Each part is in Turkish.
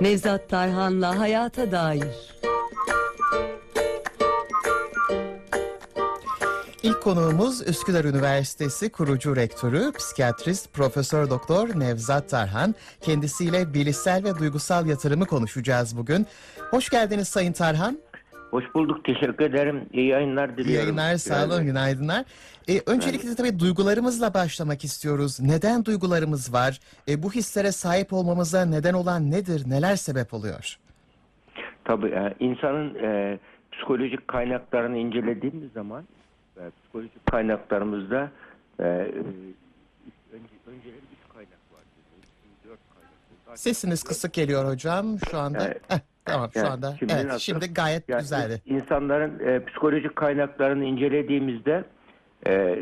Nevzat Tarhan'la Hayata Dair İlk konuğumuz Üsküdar Üniversitesi kurucu rektörü, psikiyatrist Profesör Doktor Nevzat Tarhan. Kendisiyle bilişsel ve duygusal yatırımı konuşacağız bugün. Hoş geldiniz Sayın Tarhan. Hoş bulduk. Teşekkür ederim. İyi yayınlar İyi diliyorum. yayınlar, sağ olun, günaydınlar. E, öncelikle tabii duygularımızla başlamak istiyoruz. Neden duygularımız var? E, bu hislere sahip olmamıza neden olan nedir? Neler sebep oluyor? Tabii e, insanın e, psikolojik kaynaklarını incelediğimiz zaman e, psikolojik kaynaklarımızda e, önce, önceleri üç kaynak var. Dört kaynak. Sesiniz kısık geliyor hocam şu anda. Evet. Tamam şu Yani anda. şimdi evet, nasıl? şimdi gayet Yani güzeldi. İnsanların e, psikolojik kaynaklarını incelediğimizde e,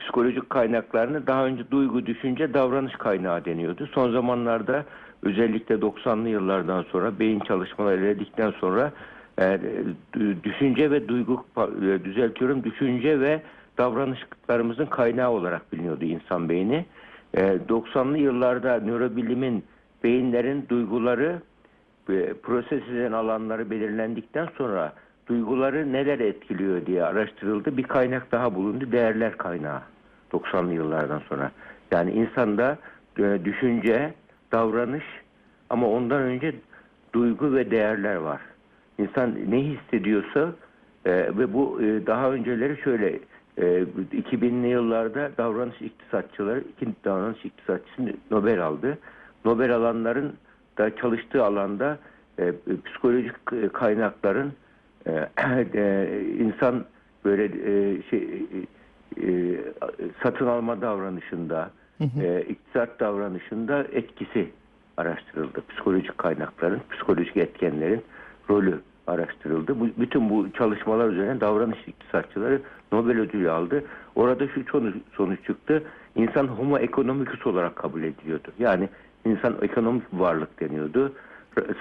psikolojik kaynaklarını daha önce duygu, düşünce, davranış kaynağı deniyordu. Son zamanlarda özellikle 90'lı yıllardan sonra beyin çalışmaları ilerledikten sonra e, düşünce ve duygu e, düzeltiyorum düşünce ve davranışlarımızın kaynağı olarak biliniyordu insan beyni. E, 90'lı yıllarda nörobilimin beyinlerin duyguları proses eden alanları belirlendikten sonra duyguları neler etkiliyor diye araştırıldı. Bir kaynak daha bulundu. Değerler kaynağı. 90'lı yıllardan sonra. Yani insanda e, düşünce, davranış ama ondan önce duygu ve değerler var. İnsan ne hissediyorsa e, ve bu e, daha önceleri şöyle e, 2000'li yıllarda davranış iktisatçıları ikinci davranış iktisatçısı Nobel aldı. Nobel alanların da çalıştığı alanda e, psikolojik e, kaynakların e, e, insan böyle e, şey e, e, satın alma davranışında, e, iktisat davranışında etkisi araştırıldı. Psikolojik kaynakların, psikolojik etkenlerin rolü araştırıldı. Bu, bütün bu çalışmalar üzerine davranış iktisatçıları Nobel ödülü aldı. Orada şu sonuç, sonuç çıktı. İnsan homo economicus olarak kabul ediliyordu. Yani insan ekonomik varlık deniyordu.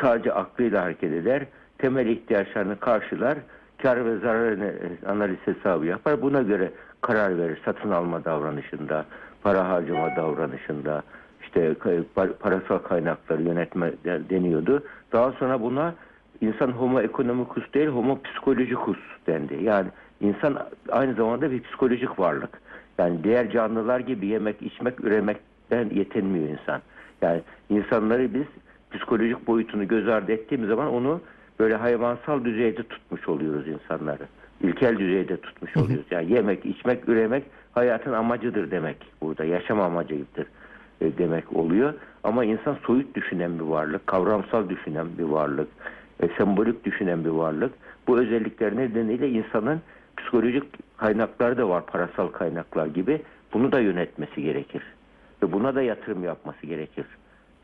Sadece aklıyla hareket eder. Temel ihtiyaçlarını karşılar. Kar ve zarar analiz hesabı yapar. Buna göre karar verir. Satın alma davranışında, para harcama davranışında, işte parasal kaynakları yönetme de- deniyordu. Daha sonra buna insan homo economicus değil homo psychologicus dendi. Yani insan aynı zamanda bir psikolojik varlık. Yani diğer canlılar gibi yemek, içmek, üremekten yetinmiyor insan. Yani insanları biz psikolojik boyutunu göz ardı ettiğimiz zaman onu böyle hayvansal düzeyde tutmuş oluyoruz insanları. İlkel düzeyde tutmuş oluyoruz. Yani yemek, içmek, üremek hayatın amacıdır demek burada. Yaşam amacıdır e, demek oluyor. Ama insan soyut düşünen bir varlık, kavramsal düşünen bir varlık, e, sembolik düşünen bir varlık. Bu özellikler nedeniyle insanın psikolojik kaynakları da var, parasal kaynaklar gibi. Bunu da yönetmesi gerekir. Ve buna da yatırım yapması gerekir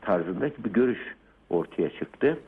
tarzındaki bir görüş ortaya çıktı.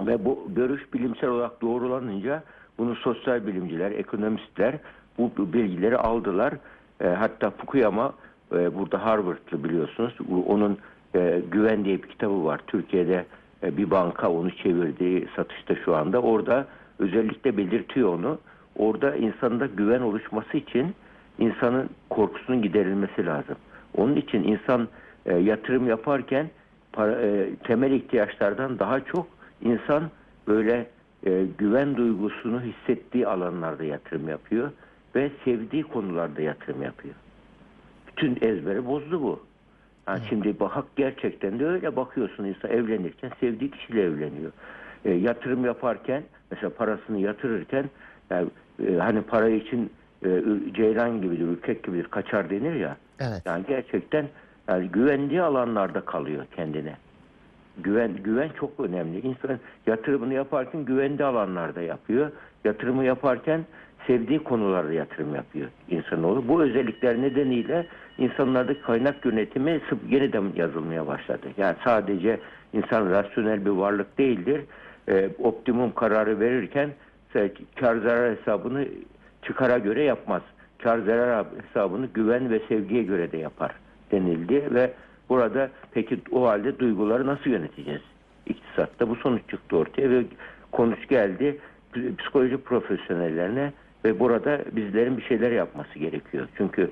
Ve bu görüş bilimsel olarak doğrulanınca bunu sosyal bilimciler, ekonomistler bu bilgileri aldılar. E, hatta Fukuyama e, burada Harvard'lı biliyorsunuz. Onun e, Güven diye bir kitabı var. Türkiye'de e, bir banka onu çevirdi satışta şu anda. Orada özellikle belirtiyor onu. Orada insanda güven oluşması için insanın korkusunun giderilmesi lazım. Onun için insan e, yatırım yaparken para, e, temel ihtiyaçlardan daha çok insan böyle e, güven duygusunu hissettiği alanlarda yatırım yapıyor ve sevdiği konularda yatırım yapıyor. Bütün ezberi bozdu bu. Ha, Şimdi bak gerçekten de öyle bakıyorsun insan evlenirken sevdiği kişiyle evleniyor. E, yatırım yaparken mesela parasını yatırırken yani, e, hani para için e, ceylan gibidir, ürkek gibidir, kaçar denir ya. Evet. Yani gerçekten yani güvendiği alanlarda kalıyor kendine. Güven güven çok önemli. İnsan yatırımını yaparken güvendiği alanlarda yapıyor. Yatırımı yaparken sevdiği konularda yatırım yapıyor insanoğlu. Bu özellikler nedeniyle insanlardaki kaynak yönetimi yeniden yazılmaya başladı. Yani sadece insan rasyonel bir varlık değildir. Ee, optimum kararı verirken e, kar zarar hesabını çıkara göre yapmaz. Kar zarar hesabını güven ve sevgiye göre de yapar denildi ve burada peki o halde duyguları nasıl yöneteceğiz? İktisatta bu sonuç çıktı ortaya ve konuş geldi psikoloji profesyonellerine ve burada bizlerin bir şeyler yapması gerekiyor. Çünkü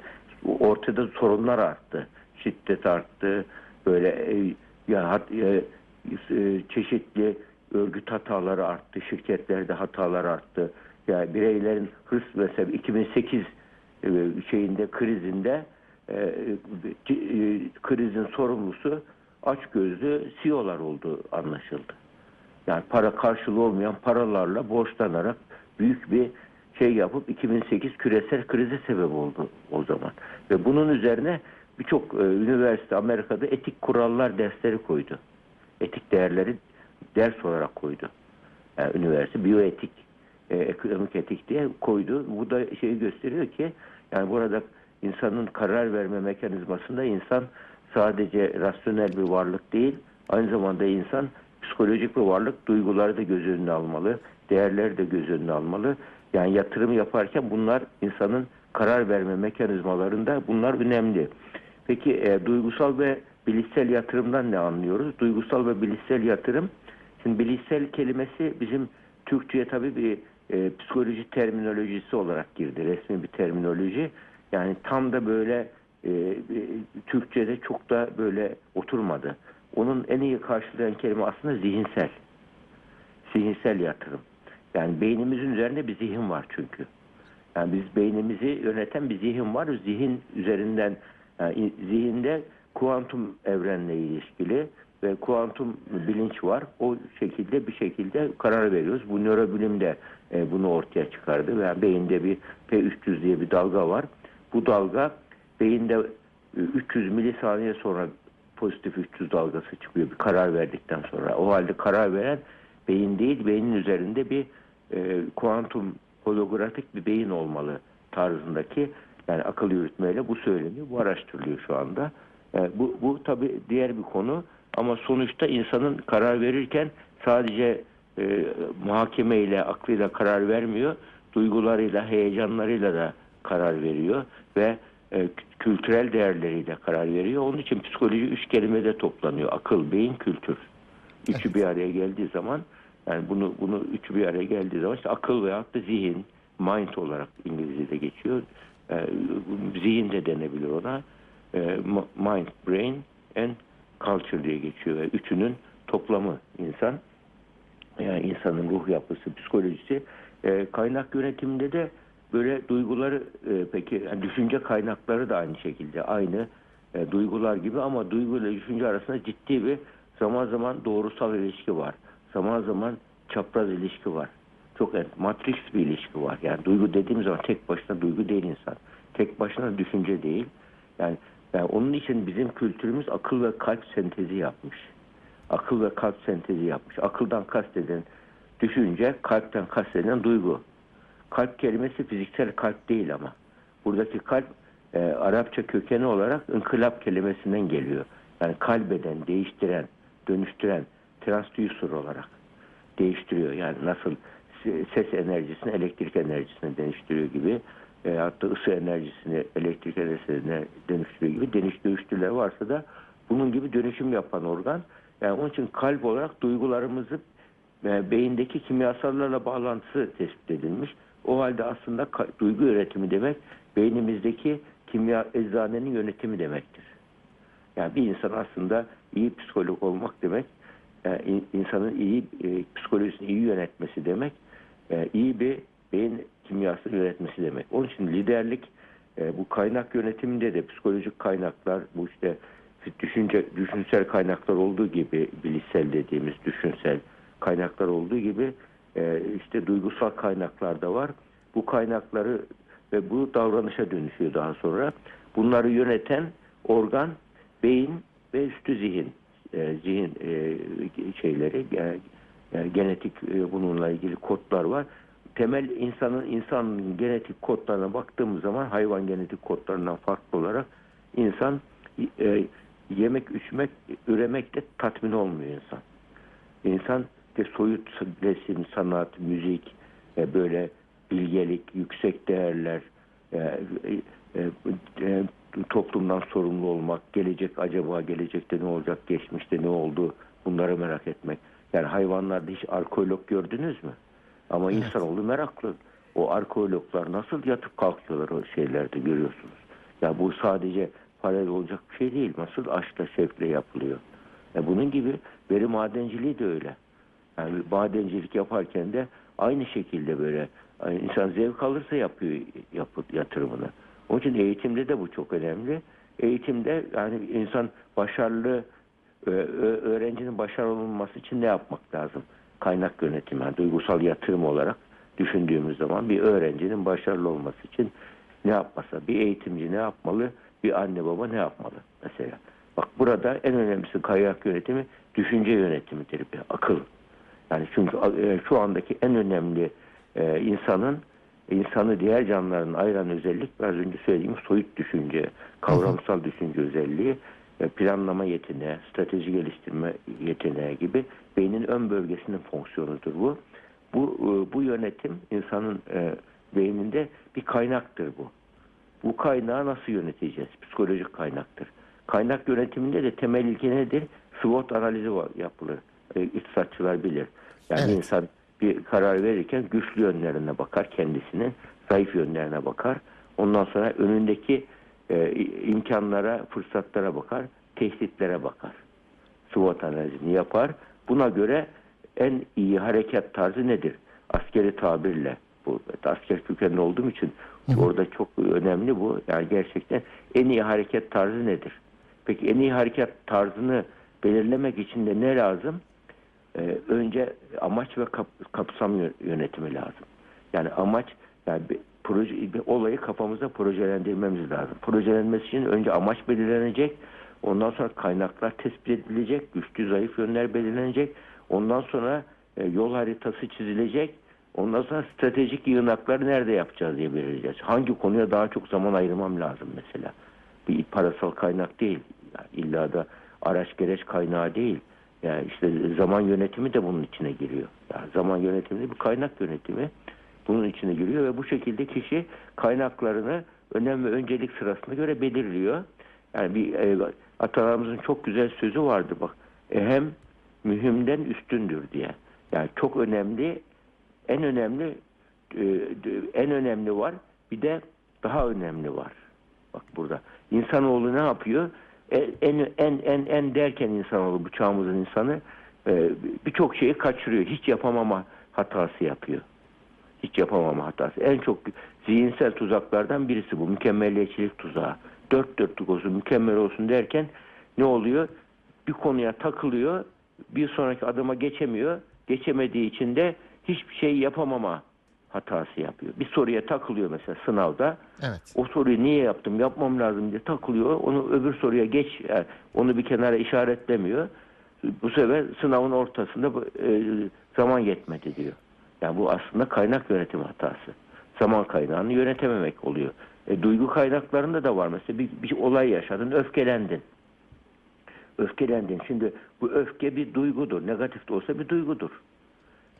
ortada sorunlar arttı. Şiddet arttı. Böyle e, ya e, e, çeşitli örgüt hataları arttı, şirketlerde hatalar arttı. Yani bireylerin hırs mesela 2008 e, şeyinde krizinde e, e, krizin sorumlusu açgözlü CEO'lar olduğu anlaşıldı. Yani para karşılığı olmayan paralarla borçlanarak büyük bir şey yapıp 2008 küresel krize sebep oldu o zaman. Ve bunun üzerine birçok e, üniversite Amerika'da etik kurallar dersleri koydu. Etik değerleri ders olarak koydu. Yani üniversite biyoetik, e, ekonomik etik diye koydu. Bu da şeyi gösteriyor ki yani burada insanın karar verme mekanizmasında insan sadece rasyonel bir varlık değil, aynı zamanda insan psikolojik bir varlık, duyguları da göz önüne almalı, değerleri de göz önüne almalı. Yani yatırım yaparken bunlar insanın karar verme mekanizmalarında bunlar önemli. Peki e, duygusal ve bilişsel yatırımdan ne anlıyoruz? Duygusal ve bilişsel yatırım, şimdi bilişsel kelimesi bizim Türkçe'ye tabii bir e, psikoloji terminolojisi olarak girdi, resmi bir terminoloji. Yani tam da böyle e, e, Türkçe'de çok da böyle oturmadı. Onun en iyi karşılayan kelime aslında zihinsel. Zihinsel yatırım. Yani beynimizin üzerinde bir zihin var çünkü. Yani biz beynimizi yöneten bir zihin var. Zihin üzerinden yani zihinde kuantum evrenle ilişkili ve kuantum bilinç var. O şekilde bir şekilde karar veriyoruz. Bu nörobilim de e, bunu ortaya çıkardı. Yani beyinde bir P300 diye bir dalga var. Bu dalga beyinde e, 300 milisaniye sonra pozitif 300 dalgası çıkıyor bir karar verdikten sonra. O halde karar veren beyin değil, beynin üzerinde bir e, kuantum holografik bir beyin olmalı tarzındaki yani akıl yürütmeyle bu söyleniyor. Bu araştırılıyor şu anda. E, bu, bu tabi diğer bir konu ama sonuçta insanın karar verirken sadece e, muhakemeyle, aklıyla karar vermiyor. Duygularıyla, heyecanlarıyla da karar veriyor ve e, kültürel değerleriyle karar veriyor. Onun için psikoloji üç kelimede toplanıyor. Akıl, beyin, kültür. Üçü bir araya geldiği zaman yani bunu bunu üçü bir araya geldiği zaman işte akıl veyahut da zihin, mind olarak İngilizce'de geçiyor. E, zihin de denebilir ona. E, mind, brain and culture diye geçiyor. ve üçünün toplamı insan. Yani insanın ruh yapısı, psikolojisi. E, kaynak yönetiminde de böyle duyguları e, peki yani düşünce kaynakları da aynı şekilde aynı e, duygular gibi ama duygu ile düşünce arasında ciddi bir zaman zaman doğrusal ilişki var. Zaman zaman çapraz ilişki var. Çok evet, matrix bir ilişki var. Yani duygu dediğim zaman tek başına duygu değil insan. Tek başına düşünce değil. Yani, yani onun için bizim kültürümüz akıl ve kalp sentezi yapmış. Akıl ve kalp sentezi yapmış. Akıldan kasteden düşünce, kalpten kasteden duygu. Kalp kelimesi fiziksel kalp değil ama. Buradaki kalp e, Arapça kökeni olarak inkılap kelimesinden geliyor. Yani kalbeden, değiştiren, dönüştüren, transducer olarak değiştiriyor. Yani nasıl se- ses enerjisini elektrik enerjisine dönüştürüyor gibi e, hatta ısı enerjisini elektrik enerjisine dönüştürüyor gibi dönüş dönüştürüler varsa da bunun gibi dönüşüm yapan organ. Yani onun için kalp olarak duygularımızı e, beyindeki kimyasallarla bağlantısı tespit edilmiş. O halde aslında duygu üretimi demek beynimizdeki kimya eczanenin yönetimi demektir. Yani bir insan aslında iyi psikolog olmak demek, e, in- insanın iyi e, psikolojisini iyi yönetmesi demek, iyi bir beyin kimyasını yönetmesi demek. Onun için liderlik e, bu kaynak yönetiminde de psikolojik kaynaklar, bu işte düşünce düşünsel kaynaklar olduğu gibi bilişsel dediğimiz düşünsel kaynaklar olduğu gibi e, işte duygusal kaynaklar da var. Bu kaynakları ve bu davranışa dönüşüyor daha sonra. Bunları yöneten organ beyin ve üstü zihin e, zihin e, şeyleri e, genetik e, bununla ilgili kodlar var. Temel insanın insanın genetik kodlarına baktığımız zaman hayvan genetik kodlarından farklı olarak insan e, yemek, içmek, üremekte tatmin olmuyor insan. İnsan de soyut resim, sanat, müzik, e, böyle bilgelik, yüksek değerler, e, e, e, toplumdan sorumlu olmak, gelecek acaba gelecekte ne olacak, geçmişte ne oldu bunları merak etmek. Yani hayvanlarda hiç arkeolog gördünüz mü? Ama Evet. insanoğlu meraklı. O arkeologlar nasıl yatıp kalkıyorlar o şeylerde görüyorsunuz. Ya bu sadece parayla olacak bir şey değil. Nasıl aşkla şevkle yapılıyor. E bunun gibi veri madenciliği de öyle. Yani madencilik yaparken de aynı şekilde böyle yani insan zevk alırsa yapıyor yapı, yatırımını. Onun için eğitimde de bu çok önemli. Eğitimde yani insan başarılı öğrencinin başarılı olması için ne yapmak lazım? Kaynak yönetimi, yani duygusal yatırım olarak düşündüğümüz zaman bir öğrencinin başarılı olması için ne yapmasa, bir eğitimci ne yapmalı, bir anne baba ne yapmalı mesela. Bak burada en önemlisi kaynak yönetimi düşünce yönetimidir bir akıl. Yani çünkü e, şu andaki en önemli e, insanın insanı diğer canlıların ayıran özellik biraz önce söylediğim soyut düşünce, kavramsal düşünce özelliği, planlama yeteneği, strateji geliştirme yeteneği gibi beynin ön bölgesinin fonksiyonudur bu. Bu e, bu yönetim insanın e, beyninde bir kaynaktır bu. Bu kaynağı nasıl yöneteceğiz? Psikolojik kaynaktır. Kaynak yönetiminde de temel ilke nedir? SWOT analizi yapılır. E, iktisatçılar bilir. Yani Evet. insan bir karar verirken güçlü yönlerine bakar kendisinin, zayıf yönlerine bakar. Ondan sonra önündeki e, imkanlara, fırsatlara bakar, tehditlere bakar. SWOT analizini yapar. Buna göre en iyi hareket tarzı nedir? Askeri tabirle. Bu asker kökenli olduğum için orada çok önemli bu. Yani gerçekten en iyi hareket tarzı nedir? Peki en iyi hareket tarzını belirlemek için de ne lazım? Ee, önce amaç ve kap- kapsam yö- yönetimi lazım. Yani amaç yani proje olayı kafamızda projelendirmemiz lazım. Projelenmesi için önce amaç belirlenecek. Ondan sonra kaynaklar tespit edilecek, güçlü zayıf yönler belirlenecek. Ondan sonra e, yol haritası çizilecek. Ondan sonra stratejik yığınakları nerede yapacağız diye belirleyeceğiz. Hangi konuya daha çok zaman ayırmam lazım mesela. Bir parasal kaynak değil. Yani illa da araç gereç kaynağı değil. Yani işte zaman yönetimi de bunun içine giriyor. Yani zaman yönetimi bir kaynak yönetimi bunun içine giriyor ve bu şekilde kişi kaynaklarını önem ve öncelik sırasına göre belirliyor. Yani bir e, atalarımızın çok güzel sözü vardı bak. Ehem mühimden üstündür diye. Yani çok önemli, en önemli e, en önemli var. Bir de daha önemli var. Bak burada. İnsanoğlu ne yapıyor? E, En en en en derken insanoğlu bu çağımızın insanı e, birçok şeyi kaçırıyor. Hiç yapamama hatası yapıyor. Hiç yapamama hatası. En çok zihinsel tuzaklardan birisi bu. Mükemmelliyetçilik tuzağı. Dört dörtlük olsun, mükemmel olsun derken ne oluyor? Bir konuya takılıyor. Bir sonraki adıma geçemiyor. Geçemediği için de hiçbir şey yapamama hatası yapıyor. Bir soruya takılıyor mesela sınavda. Evet. O soruyu niye yaptım, yapmam lazım diye takılıyor. Onu öbür soruya geç, yani onu bir kenara işaretlemiyor. Bu sefer sınavın ortasında e, zaman yetmedi diyor. Yani bu aslında kaynak yönetimi hatası. Zaman kaynağını yönetememek oluyor. E, duygu kaynaklarında da var. Mesela bir, bir olay yaşadın, öfkelendin. Öfkelendin. Şimdi bu öfke bir duygudur. Negatif de olsa bir duygudur.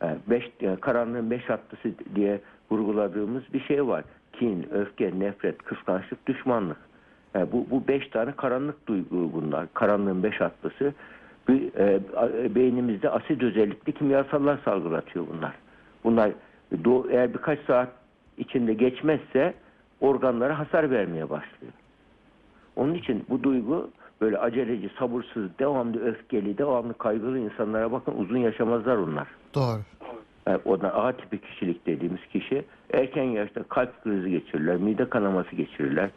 Yani beş, yani karanlığın beş atlısı diye vurguladığımız bir şey var. Kin, öfke, nefret, kıskançlık, düşmanlık. Yani bu, bu beş tane karanlık duygu bunlar. Karanlığın beş atlısı. Bir, e, beynimizde asit özellikli kimyasallar salgılatıyor bunlar. Bunlar eğer birkaç saat içinde geçmezse organlara hasar vermeye başlıyor. Onun için bu duygu böyle aceleci, sabırsız, devamlı öfkeli, devamlı kaygılı insanlara bakın uzun yaşamazlar onlar. Doğru. Yani o da A tipi kişilik dediğimiz kişi erken yaşta kalp krizi geçirirler, mide kanaması geçirirler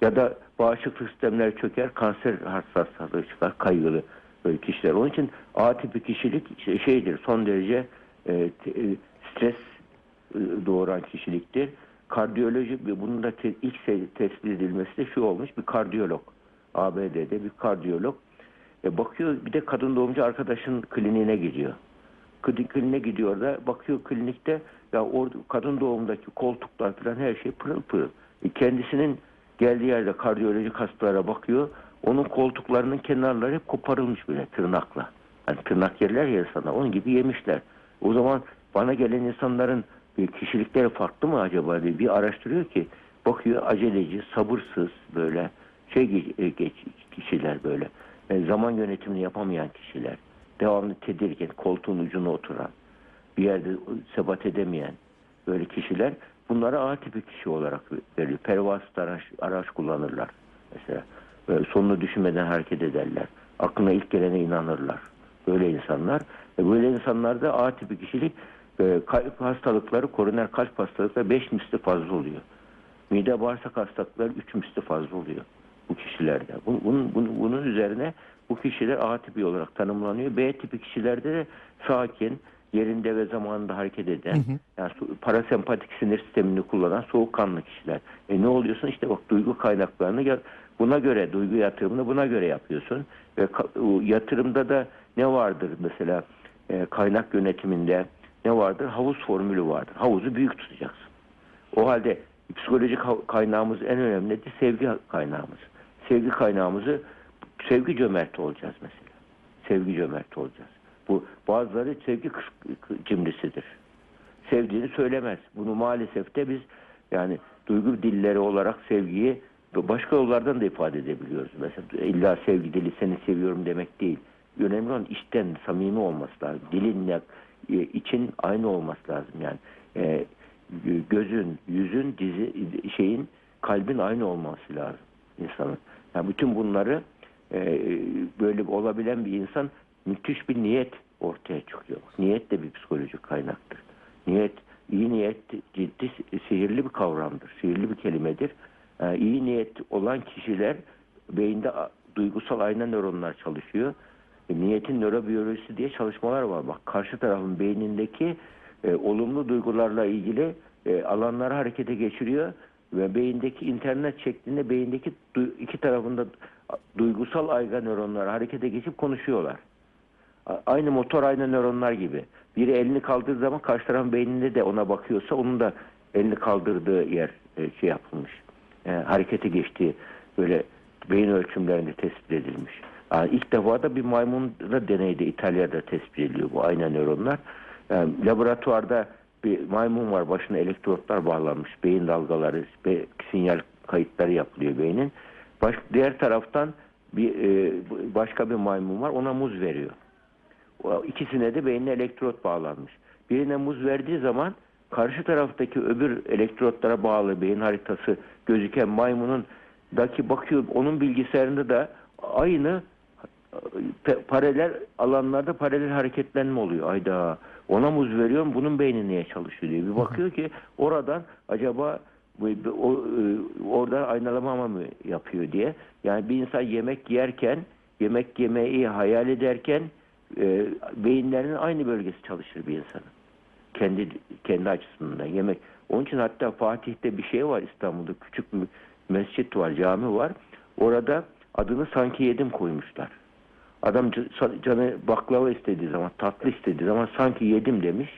ya da bağışıklık sistemleri çöker, kanser hastalığı çıkar, kaygılı böyle kişiler. Onun için A tipi kişilik şey- şeydir, son derece e, e, stres e, doğuran kişiliktir. Kardiyoloji, bunun da ilk se- tespit edilmesi de şu olmuş, bir kardiyolog. ABD'de bir kardiyolog. E, bakıyor bir de kadın doğumcu arkadaşın kliniğine gidiyor. Kli- Kliniğe gidiyor da bakıyor klinikte ya orada kadın doğumdaki koltuklar falan her şey pırıl pırıl. E, kendisinin geldiği yerde kardiyolojik hastalara bakıyor. Onun koltuklarının kenarları hep koparılmış bile tırnakla. Hani tırnak yerler ya sana onun gibi yemişler. O zaman bana gelen insanların bir kişilikleri farklı mı acaba diye bir araştırıyor ki bakıyor aceleci, sabırsız böyle şey ge- e, geç kişiler böyle. E, zaman yönetimini yapamayan kişiler. Devamlı tedirgin, koltuğun ucuna oturan, bir yerde sebat edemeyen böyle kişiler bunlara A tipi kişi olarak veriliyor. Pervasıt araç, araç kullanırlar mesela. Böyle sonunu düşünmeden hareket ederler. Aklına ilk gelene inanırlar. Böyle insanlar. Ve böyle insanlarda A tipi kişilik e, kalp hastalıkları, koroner kalp hastalıkları 5 misli fazla oluyor. Mide bağırsak hastalıkları 3 misli fazla oluyor bu kişilerde. Bunun, bunun, bunun, üzerine bu kişiler A tipi olarak tanımlanıyor. B tipi kişilerde de sakin, yerinde ve zamanında hareket eden, yani su- parasempatik sinir sistemini kullanan soğukkanlı kişiler. E ne oluyorsun? İşte bak duygu kaynaklarını buna göre, duygu yatırımını buna göre yapıyorsun. Ve yatırımda da ne vardır mesela e, kaynak yönetiminde ne vardır? Havuz formülü vardır. Havuzu büyük tutacaksın. O halde psikolojik kaynağımız en önemli de sevgi kaynağımız. Sevgi kaynağımızı sevgi cömerti olacağız mesela. Sevgi cömerti olacağız. Bu bazıları sevgi cimrisidir. Sevdiğini söylemez. Bunu maalesef de biz yani duygu dilleri olarak sevgiyi başka yollardan da ifade edebiliyoruz. Mesela illa sevgi dili seni seviyorum demek değil. Önemli olan içten samimi olması lazım. Dilinle için aynı olması lazım yani. E, gözün, yüzün, dizi şeyin kalbin aynı olması lazım insanın. Yani bütün bunları e, böyle olabilen bir insan müthiş bir niyet ortaya çıkıyor. Niyet de bir psikolojik kaynaktır. Niyet, iyi niyet ciddi sihirli bir kavramdır. Sihirli bir kelimedir. E, iyi niyet olan kişiler beyinde duygusal ayna nöronlar çalışıyor. Niyetin nörobiyolojisi diye çalışmalar var. Bak karşı tarafın beynindeki e, olumlu duygularla ilgili e, alanları harekete geçiriyor ve beyindeki internet şeklinde beyindeki du- iki tarafında duygusal ayga nöronlar harekete geçip konuşuyorlar. Aynı motor aynı nöronlar gibi. Biri elini kaldırdığı zaman karşı tarafın beyninde de ona bakıyorsa onun da elini kaldırdığı yer e, şey yapılmış. E, harekete geçtiği böyle beyin ölçümlerinde tespit edilmiş. İlk defa da bir maymunla deneyde İtalya'da tespit ediliyor bu aynı nöronlar. Yani laboratuvarda bir maymun var başına elektrotlar bağlanmış. Beyin dalgaları, be- sinyal kayıtları yapılıyor beynin. Baş, diğer taraftan bir e, başka bir maymun var ona muz veriyor. O ikisine de beynine elektrot bağlanmış. Birine muz verdiği zaman karşı taraftaki öbür elektrotlara bağlı beyin haritası gözüken maymunun daki bakıyor onun bilgisayarında da aynı paralel alanlarda paralel hareketlenme oluyor. Ayda ona muz veriyorum bunun beyni niye çalışıyor diye. Bir bakıyor ki oradan acaba o, e, orada aynalama mı yapıyor diye. Yani bir insan yemek yerken yemek yemeyi hayal ederken e, beyinlerinin aynı bölgesi çalışır bir insanın. Kendi kendi açısından yemek. Onun için hatta Fatih'te bir şey var İstanbul'da küçük bir mescit var, cami var. Orada adını sanki yedim koymuşlar. Adam canı baklava istediği zaman, tatlı istediği zaman sanki yedim demiş.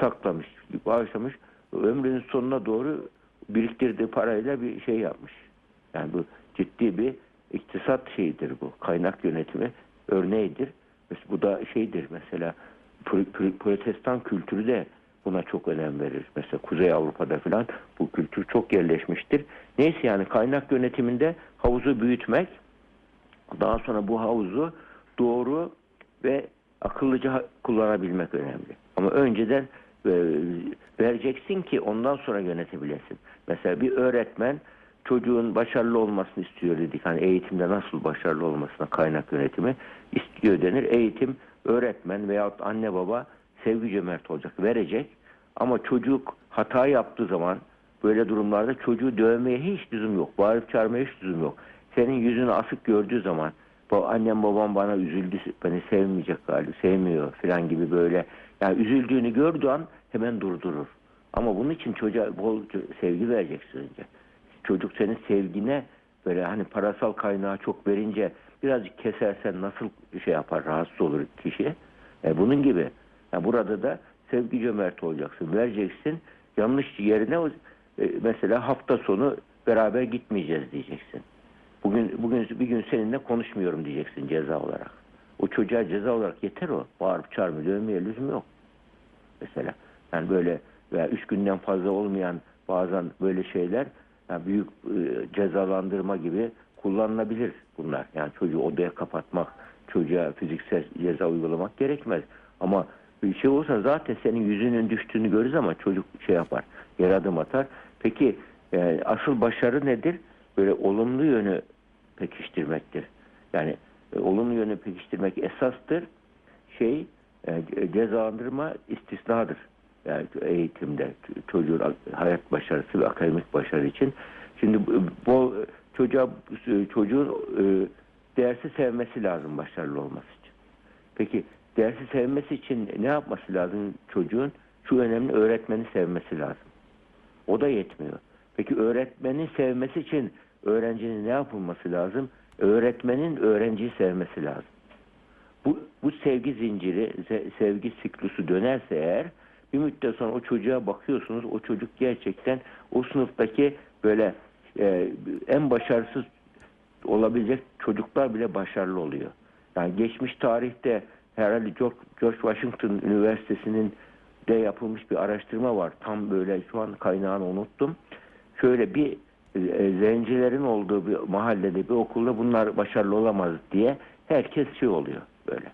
Saklamış, bağışlamış. Ömrünün sonuna doğru biriktirdiği parayla bir şey yapmış. Yani bu ciddi bir iktisat şeyidir bu. Kaynak yönetimi örneğidir. Mes- Bu da şeydir mesela pro- pro- protestan kültürü de buna çok önem verir. Mesela Kuzey Avrupa'da falan bu kültür çok yerleşmiştir. Neyse yani kaynak yönetiminde havuzu büyütmek daha sonra bu havuzu doğru ve akıllıca kullanabilmek önemli. Ama önceden e, vereceksin ki ondan sonra yönetebilesin. Mesela bir öğretmen çocuğun başarılı olmasını istiyor dedik. Hani eğitimde nasıl başarılı olmasına kaynak yönetimi istiyor denir. Eğitim öğretmen veyahut anne baba sevgi cömert olacak, verecek. Ama çocuk hata yaptığı zaman böyle durumlarda çocuğu dövmeye hiç lüzum yok. Bağırıp çağırmaya hiç lüzum yok. Senin yüzünü asık gördüğü zaman annem babam bana üzüldü, beni sevmeyecek galiba, sevmiyor falan gibi böyle. Yani üzüldüğünü gördüğü an hemen durdurur. Ama bunun için çocuğa bol sevgi vereceksin önce. Çocuk senin sevgine böyle hani parasal kaynağı çok verince birazcık kesersen nasıl şey yapar, rahatsız olur kişi. E, bunun gibi. Yani burada da sevgi cömert olacaksın, vereceksin. Yanlış yerine e, mesela hafta sonu beraber gitmeyeceğiz diyeceksin. Bugün bugün bir gün seninle konuşmuyorum diyeceksin ceza olarak. O çocuğa ceza olarak yeter o. Bağırıp çağırmıyor, dövmeye lüzum yok. Mesela yani böyle veya üç günden fazla olmayan bazen böyle şeyler yani büyük e, cezalandırma gibi kullanılabilir bunlar. Yani çocuğu odaya kapatmak, çocuğa fiziksel ceza uygulamak gerekmez. Ama bir şey olsa zaten senin yüzünün düştüğünü görürüz ama çocuk şey yapar, yer adım atar. Peki e, asıl başarı nedir? Böyle olumlu yönü pekiştirmektir. Yani e, olumlu yöne pekiştirmek esastır. Şey e, cezalandırma istisnadır. Yani eğitimde çocuğun hayat başarısı ve akademik başarı için. Şimdi bu çocuğa çocuğun e, dersi sevmesi lazım başarılı olması için. Peki dersi sevmesi için ne yapması lazım çocuğun? Şu önemli öğretmeni sevmesi lazım. O da yetmiyor. Peki öğretmeni sevmesi için öğrencinin ne yapılması lazım? Öğretmenin öğrenciyi sevmesi lazım. Bu, bu sevgi zinciri, se- sevgi siklusu dönerse eğer bir müddet sonra o çocuğa bakıyorsunuz. O çocuk gerçekten o sınıftaki böyle e, en başarısız olabilecek çocuklar bile başarılı oluyor. Yani geçmiş tarihte herhalde George, Washington Üniversitesi'nin de yapılmış bir araştırma var. Tam böyle şu an kaynağını unuttum. Şöyle bir zencilerin olduğu bir mahallede bir okulda bunlar başarılı olamaz diye herkes şey oluyor böyle.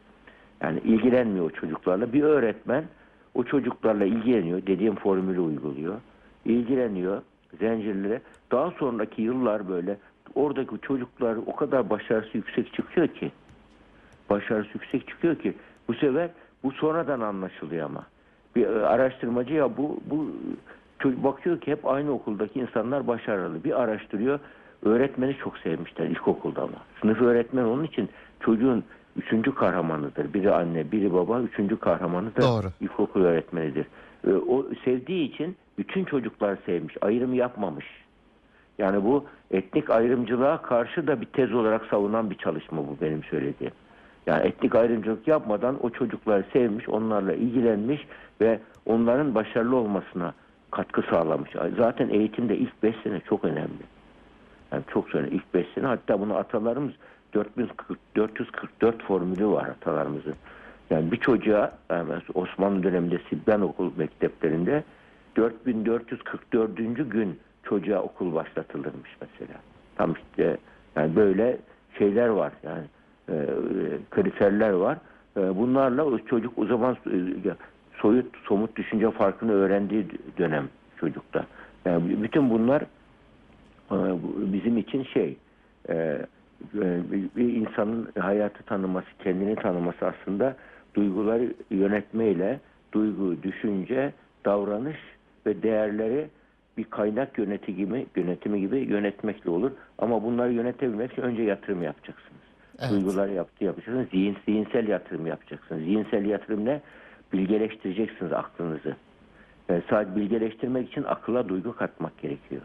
Yani ilgilenmiyor o çocuklarla. Bir öğretmen o çocuklarla ilgileniyor. Dediğim formülü uyguluyor. İlgileniyor zencilere. Daha sonraki yıllar böyle oradaki çocuklar o kadar başarısı yüksek çıkıyor ki başarısı yüksek çıkıyor ki bu sefer bu sonradan anlaşılıyor ama. Bir e, araştırmacı ya bu bu bakıyor ki hep aynı okuldaki insanlar başarılı. Bir araştırıyor. Öğretmeni çok sevmişler ilkokulda ama. Sınıf öğretmen onun için çocuğun üçüncü kahramanıdır. Biri anne, biri baba, üçüncü kahramanı da Doğru. ilkokul öğretmenidir. E, O sevdiği için bütün çocuklar sevmiş. Ayrım yapmamış. Yani bu etnik ayrımcılığa karşı da bir tez olarak savunan bir çalışma bu benim söylediğim. Yani etnik ayrımcılık yapmadan o çocukları sevmiş, onlarla ilgilenmiş ve onların başarılı olmasına katkı sağlamış. Zaten eğitimde ilk 5 sene çok önemli. Yani çok önemli. İlk 5 sene hatta bunu atalarımız 4040, 444 formülü var atalarımızın. Yani bir çocuğa yani Osmanlı döneminde Sibyan okul mekteplerinde 4444. gün çocuğa okul başlatılırmış mesela. Tam işte yani böyle şeyler var yani e, kriterler var. E, bunlarla o çocuk o zaman e, soyut somut düşünce farkını öğrendiği dönem çocukta. Yani bütün bunlar e, bizim için şey e, e, bir insanın hayatı tanıması, kendini tanıması aslında duyguları yönetmeyle duygu, düşünce, davranış ve değerleri bir kaynak yöneti gibi, yönetimi gibi yönetmekle olur. Ama bunları yönetebilmek için önce yatırım yapacaksınız. Evet. Duyguları yaptı yapacaksınız. Zihin, zihinsel yatırım yapacaksınız. Zihinsel yatırım ne? Bilgeleştireceksiniz aklınızı. Yani sadece bilgeleştirmek için akılla duygu katmak gerekiyor.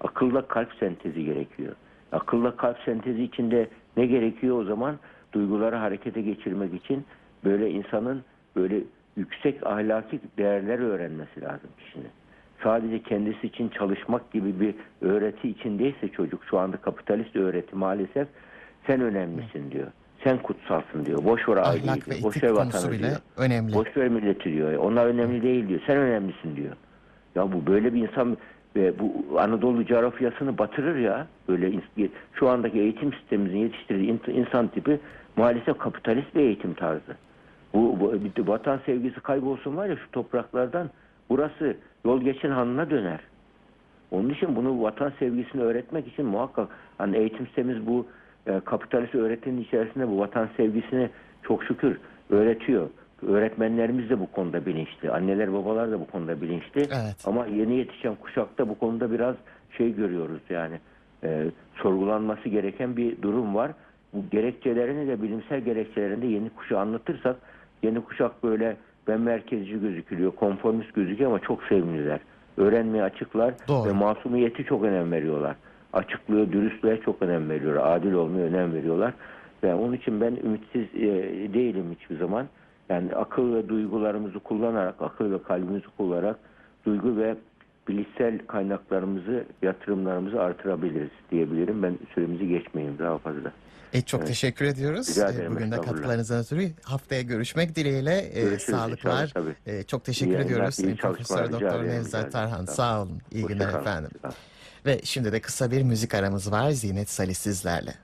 Akılla kalp sentezi gerekiyor. Akılla kalp sentezi içinde ne gerekiyor o zaman? Duyguları harekete geçirmek için böyle insanın böyle yüksek ahlaki değerler öğrenmesi lazım kişinin. Sadece kendisi için çalışmak gibi bir öğreti içindeyse çocuk şu anda kapitalist öğreti maalesef sen önemlisin diyor. Sen kutsalsın diyor. Boş ver aileyi Ahlak ve diyor. Boş etik ver konusu vatanı bile diyor. önemli. Boş ver milleti diyor. Onlar önemli değil diyor. Sen önemlisin diyor. Ya bu böyle bir insan ve bu Anadolu coğrafyasını batırır ya. Böyle ins- şu andaki eğitim sistemimizin yetiştirdiği ins- insan tipi maalesef kapitalist bir eğitim tarzı. Bu, bu bir de vatan sevgisi kaybolsun var ya şu topraklardan burası yol geçen hanına döner. Onun için bunu vatan sevgisini öğretmek için muhakkak hani eğitim sistemimiz bu e, kapitalist öğretinin içerisinde bu vatan sevgisini çok şükür öğretiyor. Öğretmenlerimiz de bu konuda bilinçli. Anneler babalar da bu konuda bilinçli. Evet. Ama yeni yetişen kuşakta bu konuda biraz şey görüyoruz yani e, sorgulanması gereken bir durum var. Bu gerekçelerini de bilimsel gerekçelerini de yeni kuşağa anlatırsak yeni kuşak böyle ben merkezci gözükülüyor, konformist gözüküyor ama çok sevimliler. Öğrenmeye açıklar Doğru. ve masumiyeti çok önem veriyorlar. Açıklığı, dürüstlüğe çok önem veriyorlar. Adil olmaya önem veriyorlar. Ve onun için ben ümitsiz e, değilim hiçbir zaman. Yani akıl ve duygularımızı kullanarak, akıl ve kalbimizi kullanarak duygu ve bilişsel kaynaklarımızı, yatırımlarımızı artırabiliriz diyebilirim. Ben süremizi geçmeyeyim daha fazla. E, çok teşekkür ediyoruz. E, ederim, Bugün de katkılarınızdan ötürü haftaya görüşmek dileğiyle. E, Görüşürüz sağlıklar. E, çok teşekkür İyi ediyoruz. iyi Profesör Doktor Nevzat. Tarhan. Sağ Sağ olun. İyi Hoşça günler kalın. efendim. Sağ olun. Ve şimdi de kısa bir müzik aramız var. Zinet Salih sizlerle.